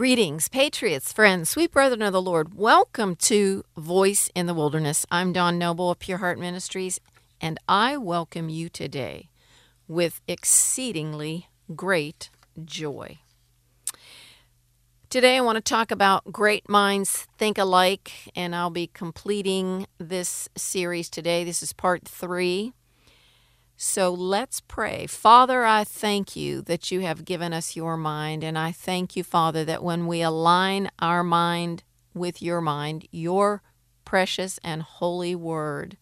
Greetings, patriots, friends, sweet brethren of the Lord. Welcome to Voice in the Wilderness. I'm Dawn Noble of Pure Heart Ministries, and I welcome you today with exceedingly great joy. Today, I want to talk about great minds think alike, and I'll be completing this series today. This is part three. So let's pray. Father, I thank you that you have given us your mind. And I thank you, Father, that when we align our mind with your mind, your precious and holy word,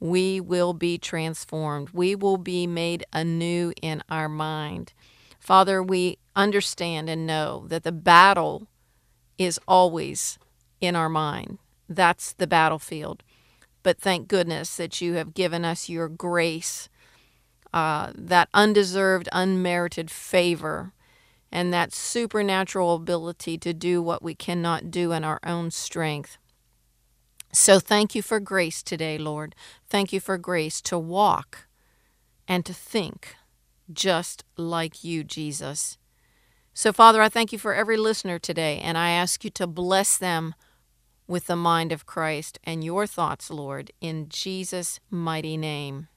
we will be transformed. We will be made anew in our mind. Father, we understand and know that the battle is always in our mind. That's the battlefield. But thank goodness that you have given us your grace, uh, that undeserved, unmerited favor, and that supernatural ability to do what we cannot do in our own strength. So thank you for grace today, Lord. Thank you for grace to walk and to think just like you, Jesus. So, Father, I thank you for every listener today, and I ask you to bless them with the mind of Christ and your thoughts, Lord, in Jesus' mighty name.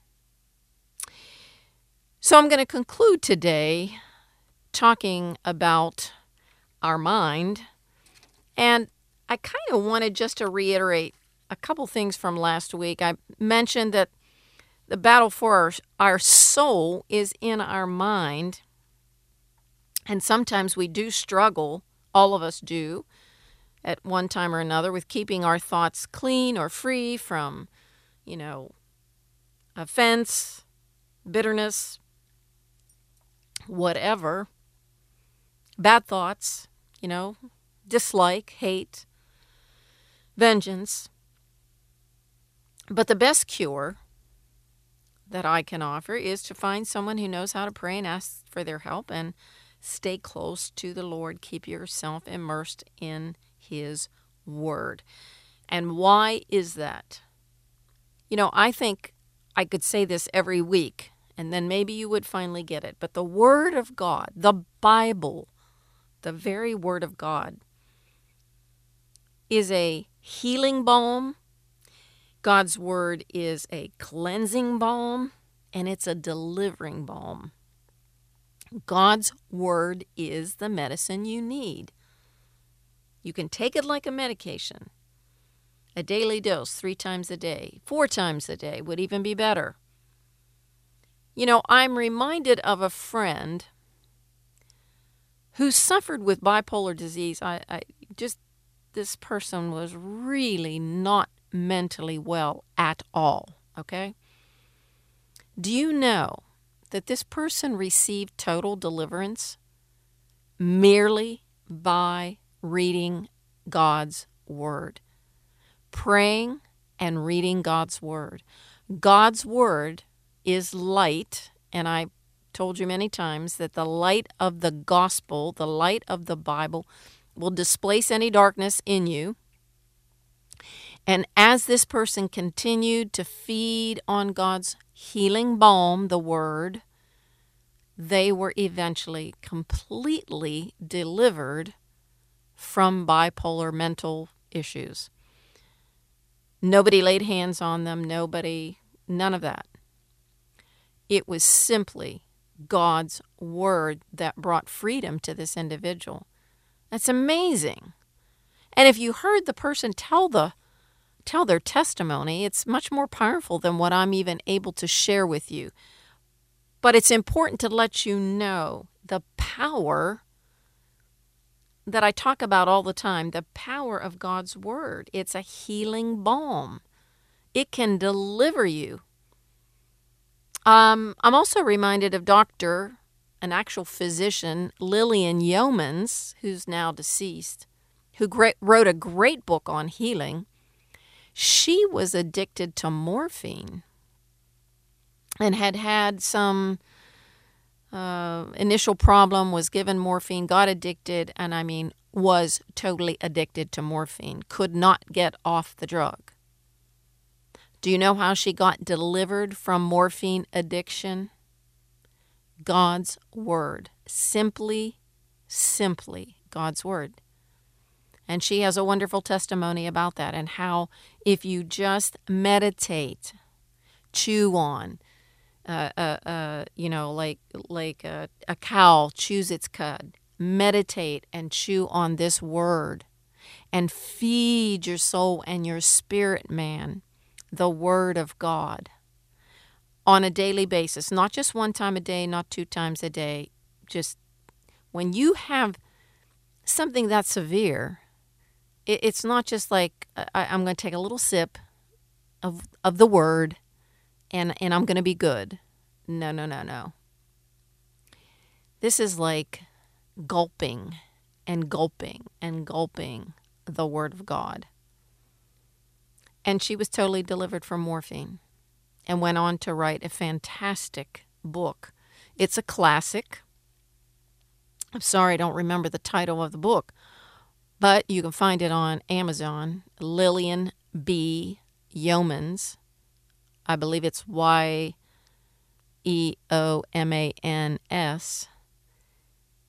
So I'm going to conclude today talking about our mind. And I kind of wanted just to reiterate a couple things from last week. I mentioned that the battle for our, our soul is in our mind. And sometimes we do struggle, all of us do, at one time or another with keeping our thoughts clean or free from, you know, offense, bitterness, whatever, bad thoughts, you know, dislike, hate, vengeance. But the best cure that I can offer is to find someone who knows how to pray and ask for their help and stay close to the Lord. Keep yourself immersed in his word. And why is that? You know, I think I could say this every week, and then maybe you would finally get it. But the Word of God, the Bible, the very Word of God, is a healing balm. God's Word is a cleansing balm, and it's a delivering balm. God's Word is the medicine you need. You can take it like a medication. A daily dose, three times a day, four times a day would even be better. You know, I'm reminded of a friend who suffered with bipolar disease. I, I just, this person was really not mentally well at all, okay? Do you know that this person received total deliverance merely by reading God's Word. Praying and reading God's Word. God's Word is light, and I told you many times that the light of the gospel, the light of the Bible, will displace any darkness in you. And as this person continued to feed on God's healing balm, the Word, they were eventually completely delivered from bipolar mental issues. Nobody laid hands on them, nobody, none of that. It was simply God's word that brought freedom to this individual. That's amazing. And if you heard the person tell the tell their testimony, it's much more powerful than what I'm even able to share with you. But it's important to let you know the power that I talk about all the time the power of God's Word. It's a healing balm, it can deliver you. Um, I'm also reminded of Dr., an actual physician, Lillian Yeomans, who's now deceased, who great, wrote a great book on healing. She was addicted to morphine and had had some uh, initial problem was given morphine, got addicted, and I mean, was totally addicted to morphine, could not get off the drug. Do you know how she got delivered from morphine addiction? God's Word. Simply, simply God's Word. And she has a wonderful testimony about that and how if you just meditate, chew on, uh, uh, you know, like like a, a cow chews its cud. Meditate and chew on this word, and feed your soul and your spirit, man, the word of God, on a daily basis. Not just one time a day, not two times a day. Just when you have something that severe, it, it's not just like I, I'm going to take a little sip of of the word and and I'm going to be good. No, no, no, no. This is like gulping and gulping and gulping the word of God. And she was totally delivered from morphine and went on to write a fantastic book. It's a classic. I'm sorry I don't remember the title of the book, but you can find it on Amazon. Lillian B. Yeomans I believe it's Y E O M A N S.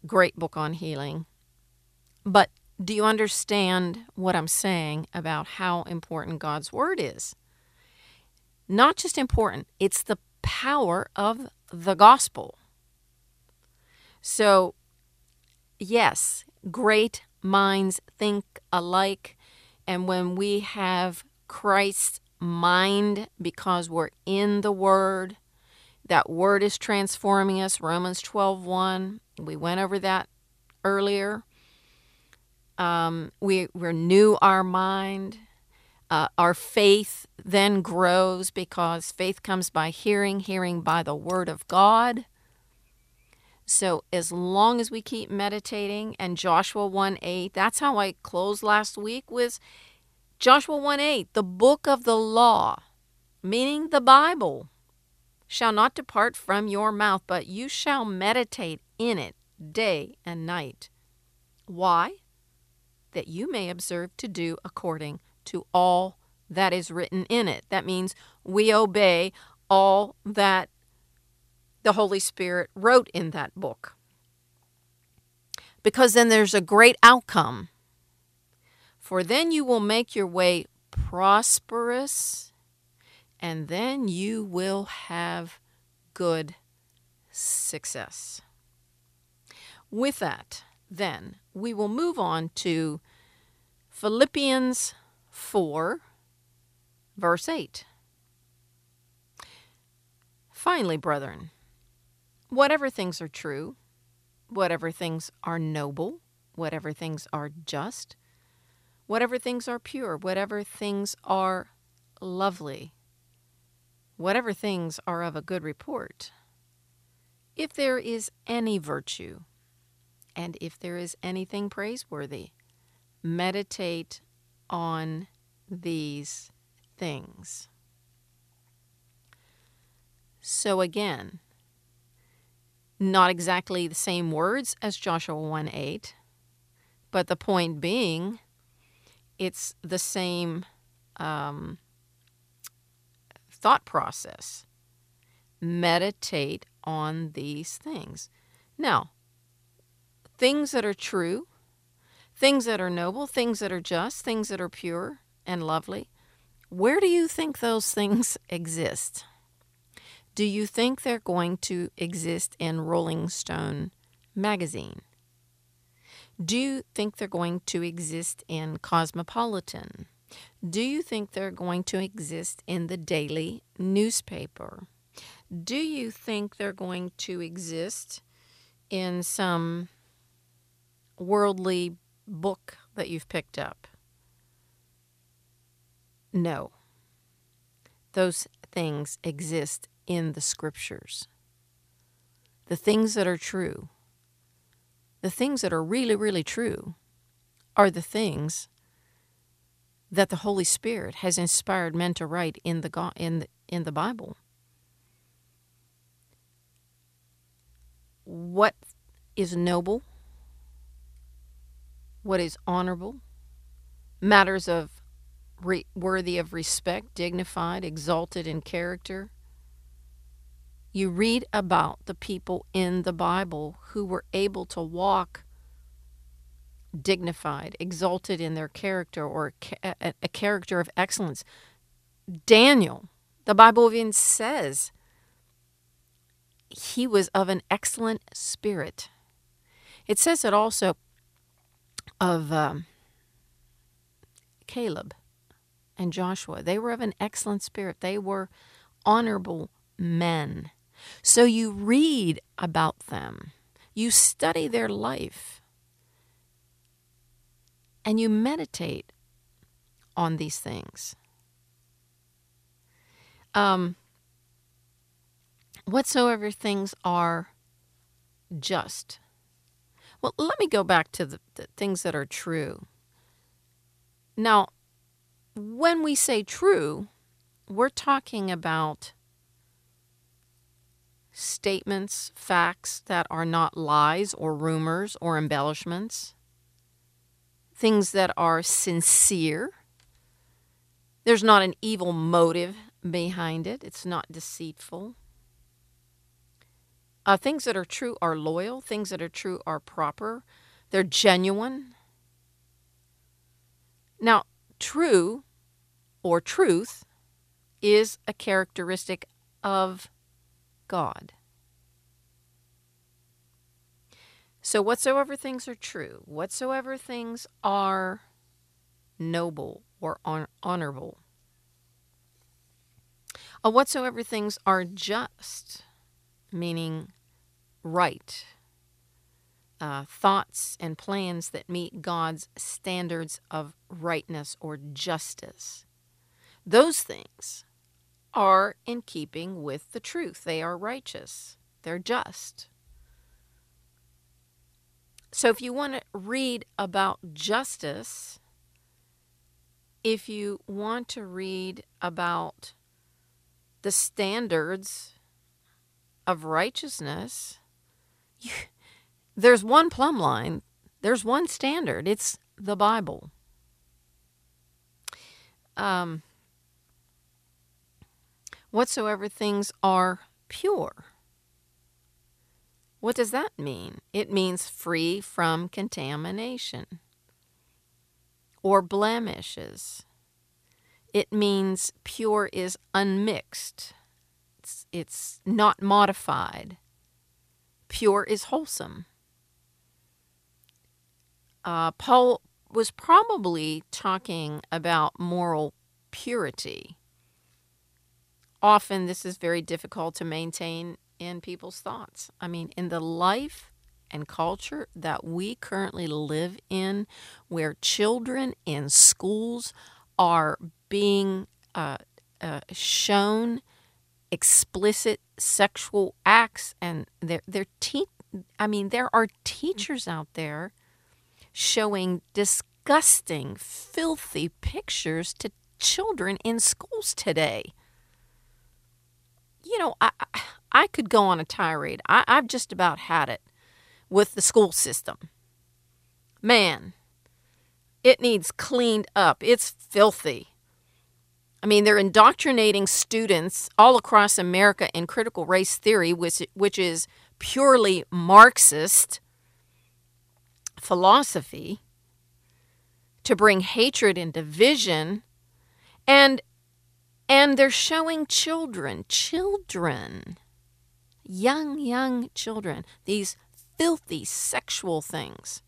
Great book on healing. But do you understand what I'm saying about how important God's Word is? Not just important, it's the power of the gospel. So, yes, great minds think alike. And when we have Christ's mind because we're in the word. That word is transforming us. Romans 12 1 we went over that earlier. Um, we renew our mind. Uh, our faith then grows because faith comes by hearing hearing by the word of god. So as long as we keep meditating and joshua 1 8 that's how i closed last week was Joshua 1 8, the book of the law, meaning the Bible, shall not depart from your mouth, but you shall meditate in it day and night. Why? That you may observe to do according to all that is written in it. That means we obey all that the Holy Spirit wrote in that book. Because then there's a great outcome for then you will make your way prosperous, and then you will have good success. With that, then, we will move on to Philippians 4, verse 8. Finally, brethren, whatever things are true, whatever things are noble, whatever things are just, whatever things are pure, whatever things are lovely, whatever things are of a good report, if there is any virtue, and if there is anything praiseworthy, meditate on these things. So again, not exactly the same words as Joshua 1 8, but the point being it's the same um, thought process. Meditate on these things. Now, things that are true, things that are noble, things that are just, things that are pure and lovely, where do you think those things exist? Do you think they're going to exist in Rolling Stone magazine? Do you think they're going to exist in Cosmopolitan? Do you think they're going to exist in the daily newspaper? Do you think they're going to exist in some worldly book that you've picked up? No. Those things exist in the scriptures. The things that are true the things that are really, really true are the things that the Holy Spirit has inspired men to write in the, in in the Bible. What is noble, what is honorable, matters of re- worthy of respect, dignified, exalted in character, you read about the people in the Bible who were able to walk dignified, exalted in their character, or a, character of excellence. Daniel, the Bible even says he was of an excellent spirit. It says it also of um, Caleb and Joshua. They were of an excellent spirit, they were honorable men. So you read about them, you study their life, and you meditate on these things. Um, whatsoever things are just. Well, let me go back to the, the things that are true. Now, when we say true, we're talking about statements, facts that are not lies or rumors or embellishments, things that are sincere. There's not an evil motive behind it, it's not deceitful. Uh, things that are true are loyal, things that are true are proper, they're genuine. Now, true or truth is a characteristic of God. So, whatsoever things are true, whatsoever things are noble or honorable, uh, whatsoever things are just, meaning right, uh, thoughts and plans that meet God's standards of rightness or justice, those things are in keeping with the truth. They are righteous, they're just. So, if you want to read about justice, if you want to read about the standards of righteousness, you, there's one plumb line, there's one standard. It's the Bible. Um, whatsoever things are pure. What does that mean? It means free from contamination or blemishes. It means pure is unmixed, it's, it's not modified. Pure is wholesome. Uh, Paul was probably talking about moral purity. Often, this is very difficult to maintain in people's thoughts. I mean, in the life and culture that we currently live in, where children in schools are being uh, uh, shown explicit sexual acts, and they're, they're te- I mean, there are teachers out there showing disgusting, filthy pictures to children in schools today. You know, I, I could go on a tirade. I, I've just about had it with the school system. Man, it needs cleaned up. It's filthy. I mean, they're indoctrinating students all across America in critical race theory, which, which is purely Marxist philosophy to bring hatred and division and and they're showing children children young young children these filthy sexual things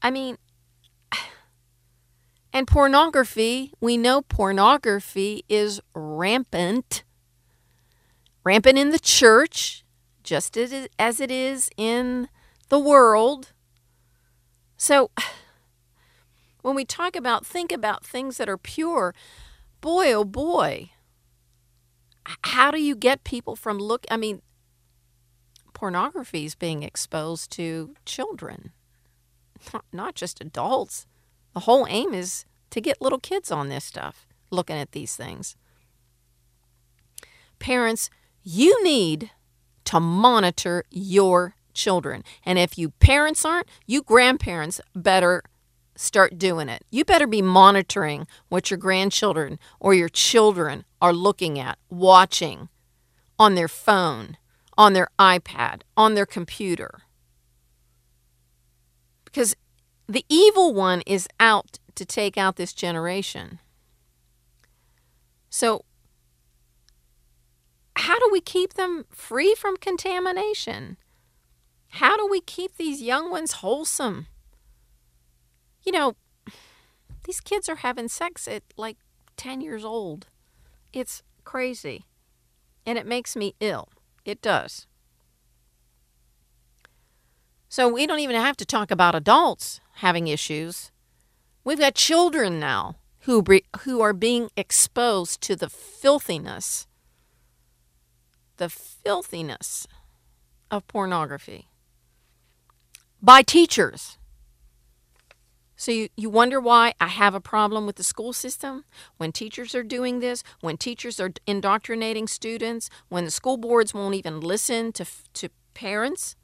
i mean and pornography we know pornography is rampant rampant in the church just as it is in the world. So, when we talk about, think about things that are pure, boy, oh boy, how do you get people from look? I mean, pornography is being exposed to children, not, not just adults. The whole aim is to get little kids on this stuff, looking at these things. Parents, you need to monitor your children. And if you parents aren't, you grandparents better start doing it. You better be monitoring what your grandchildren or your children are looking at, watching on their phone, on their iPad, on their computer. because the evil one is out to take out this generation. So, how do we keep them free from contamination? How do we keep these young ones wholesome? You know, these kids are having sex at like 10 years old. It's crazy. And it makes me ill. It does. So we don't even have to talk about adults having issues. We've got children now who, who are being exposed to the filthiness, the filthiness of pornography by teachers. So you, you wonder why I have a problem with the school system? When teachers are doing this, when teachers are indoctrinating students, when the school boards won't even listen to, to parents,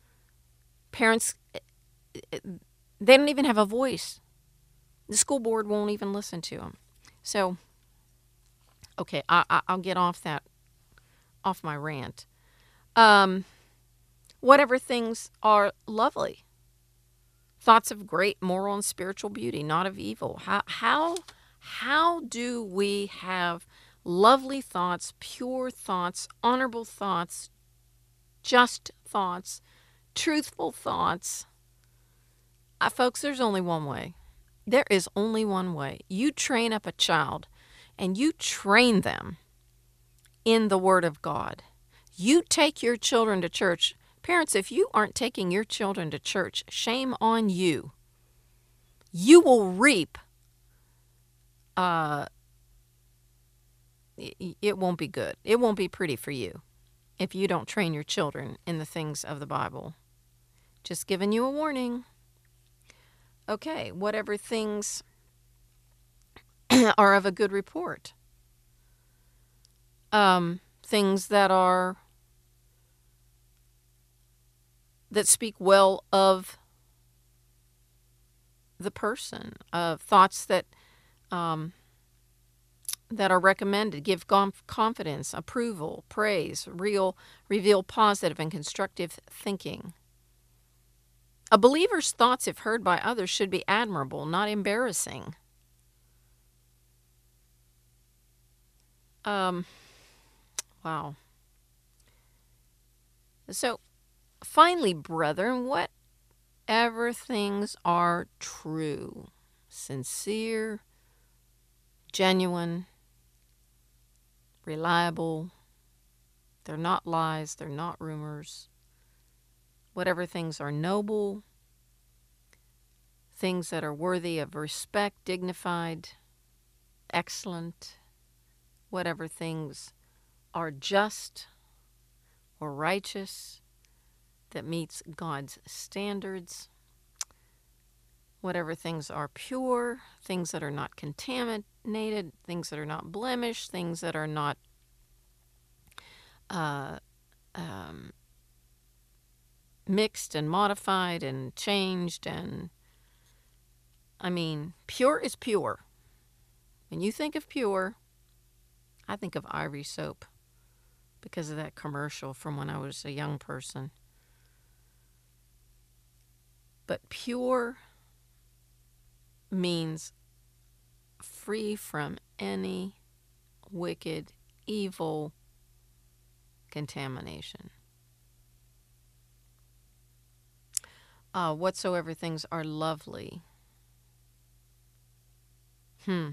parents, eh, eh, they don't even have a voice. The school board won't even listen to them. So, okay, I, I, will get off that, off my rant. Um, whatever things are lovely thoughts of great moral and spiritual beauty, not of evil. How how how do we have lovely thoughts, pure thoughts, honorable thoughts, just thoughts, truthful thoughts? Uh, folks, there's only one way. There is only one way. You train up a child and you train them in the Word of God. You take your children to church Parents, if you aren't taking your children to church, shame on you. You will reap. Uh, it won't be good. It won't be pretty for you if you don't train your children in the things of the Bible. Just giving you a warning. Okay, whatever things are of a good report. Um, things that are that speak well of the person, of thoughts that um, that are recommended, give confidence, approval, praise, real, reveal positive and constructive thinking. A believer's thoughts, if heard by others, should be admirable, not embarrassing. Um, wow. So, Finally, brethren, whatever things are true, sincere, genuine, reliable, they're not lies, they're not rumors. Whatever things are noble, things that are worthy of respect, dignified, excellent, whatever things are just or righteous, that meets God's standards. Whatever things are pure, things that are not contaminated, things that are not blemished, things that are not uh, um, mixed and modified and changed. And I mean, pure is pure. When you think of pure, I think of Ivory soap because of that commercial from when I was a young person. But pure means free from any wicked, evil contamination. Uh, whatsoever things are lovely. Hmm.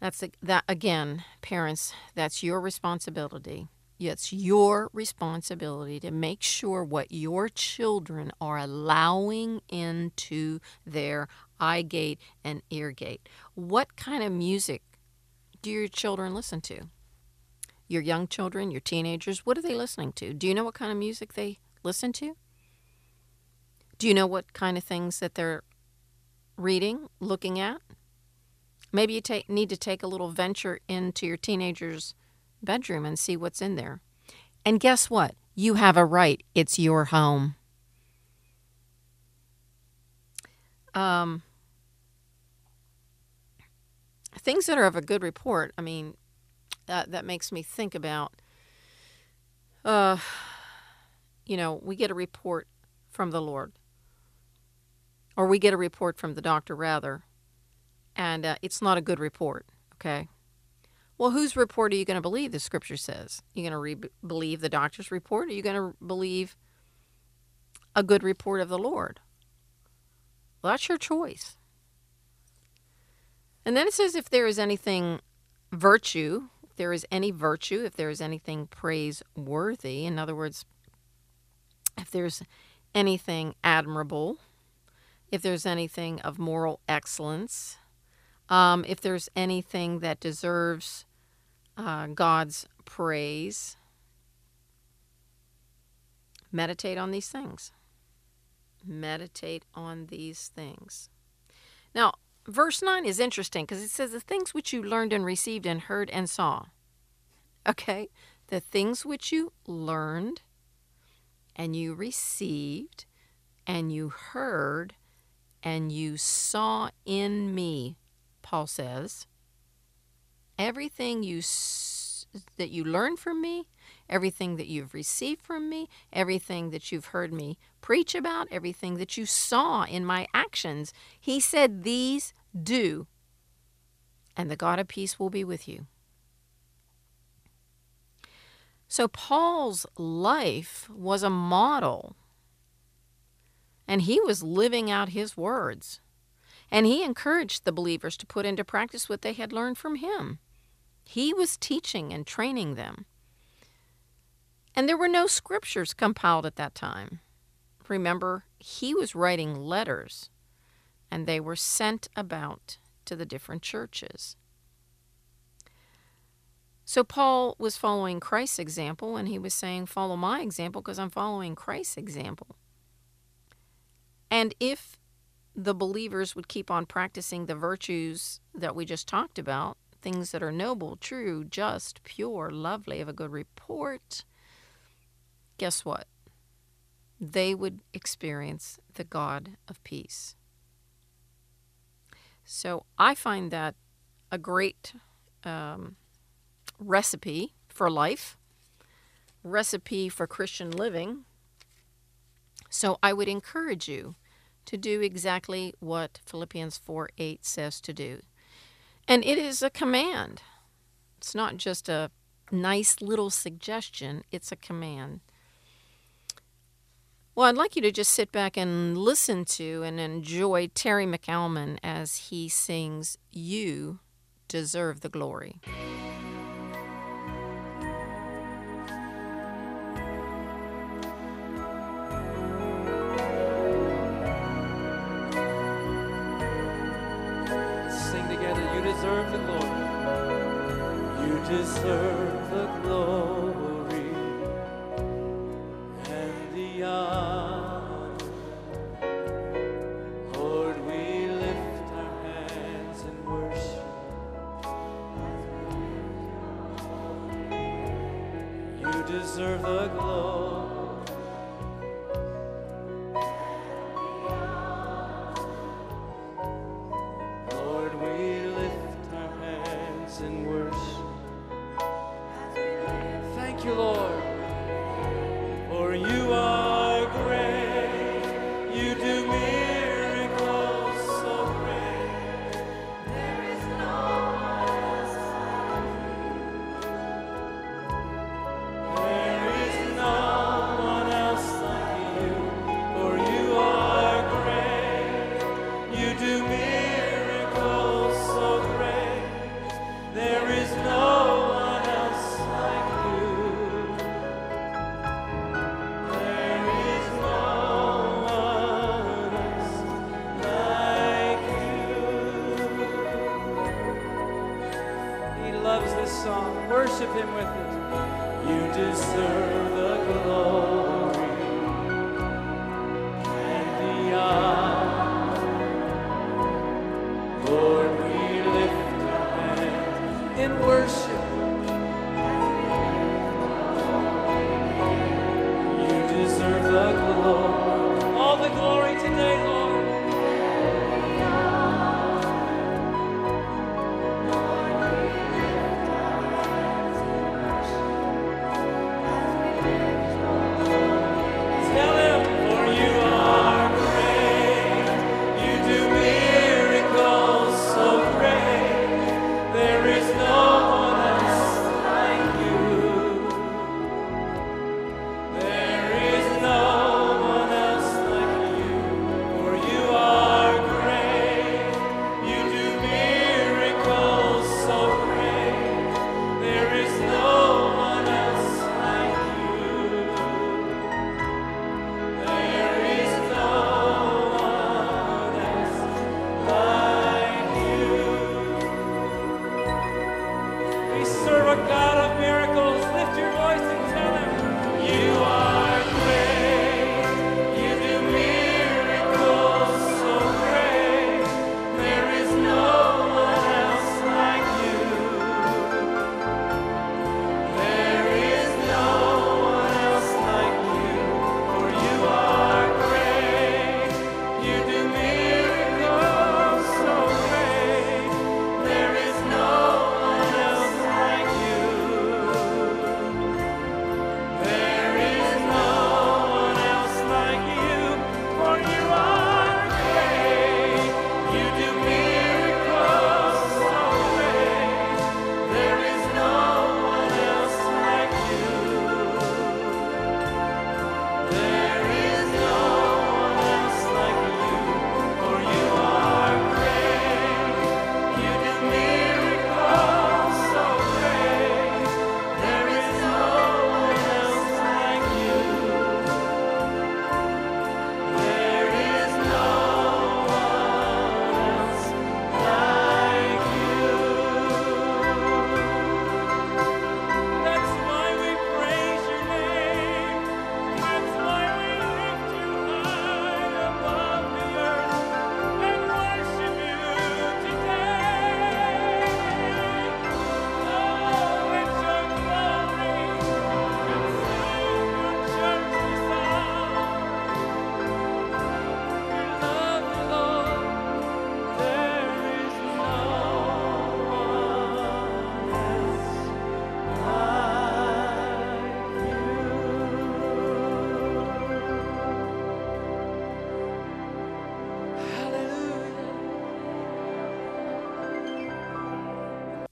That's that again, parents. That's your responsibility it's your responsibility to make sure what your children are allowing into their eye gate and ear gate. What kind of music do your children listen to? Your young children, your teenagers, what are they listening to? Do you know what kind of music they listen to? Do you know what kind of things that they're reading, looking at? Maybe you take, need to take a little venture into your teenagers' bedroom and see what's in there. And guess what? You have a right. It's your home. Um, things that are of a good report. I mean, that that makes me think about. Uh, you know, we get a report from the Lord. or we get a report from the doctor rather, and uh, it's not a good report, okay? Well, whose report are you going to believe? The scripture says. You're going to re- believe the doctor's report, or are you going to believe a good report of the Lord? Well, that's your choice. And then it says, if there is anything virtue, if there is any virtue, if there is anything praiseworthy, in other words, if there's anything admirable, if there's anything of moral excellence, um, if there's anything that deserves uh, God's praise, meditate on these things. Meditate on these things. Now, verse 9 is interesting because it says, The things which you learned and received and heard and saw. Okay? The things which you learned and you received and you heard and you saw in me, Paul says. Everything you that you learn from me, everything that you've received from me, everything that you've heard me preach about, everything that you saw in my actions, he said, These do, and the God of peace will be with you. So Paul's life was a model, and he was living out his words. And he encouraged the believers to put into practice what they had learned from him. He was teaching and training them. And there were no scriptures compiled at that time. Remember, he was writing letters, and they were sent about to the different churches. So Paul was following Christ's example, and he was saying, Follow my example because I'm following Christ's example. And if the believers would keep on practicing the virtues that we just talked about, things that are noble, true, just, pure, lovely, of a good report, guess what? They would experience the God of peace. So I find that a great um, recipe for life, recipe for Christian living. So I would encourage you to do exactly what Philippians 4 8 says to do. And it is a command. It's not just a nice little suggestion, it's a command. Well, I'd like you to just sit back and listen to and enjoy Terry MacAlmon as he sings, You Deserve the Glory. Deserve the glory and the honor. Lord, we lift our hands in worship. You deserve the glory. loves this song. Worship him with it. You deserve the glory.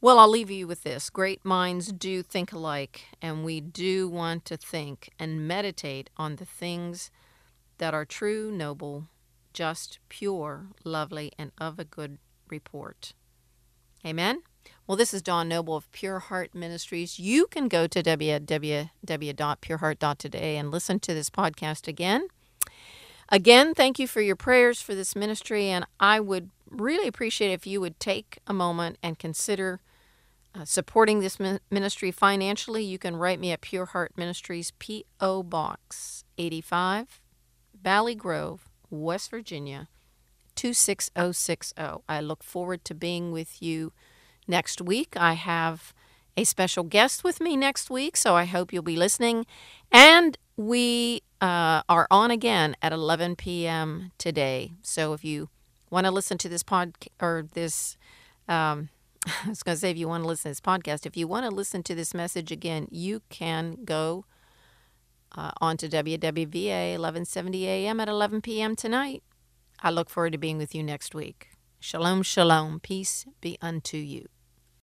Well, I'll leave you with this. Great minds do think alike, and we do want to think and meditate on the things that are true, noble, just, pure, lovely, and of a good report. Amen? Well, this is Dawn Noble of Pure Heart Ministries. You can go to www.pureheart.today and listen to this podcast again. Again, thank you for your prayers for this ministry, and I would really appreciate if you would take a moment and consider uh, supporting this ministry financially. You can write me at Pure Heart Ministries, P.O. Box 85, Valley Grove, West Virginia 26060. I look forward to being with you next week. I have a special guest with me next week, so I hope you'll be listening. And we uh, are on again at 11 p.m. today. So if you want to listen to this pod or this, um, I was going to say if you want to listen to this podcast, if you want to listen to this message again, you can go uh, on to WWVA 1170 a.m. at 11 p.m. tonight. I look forward to being with you next week. Shalom, shalom. Peace be unto you.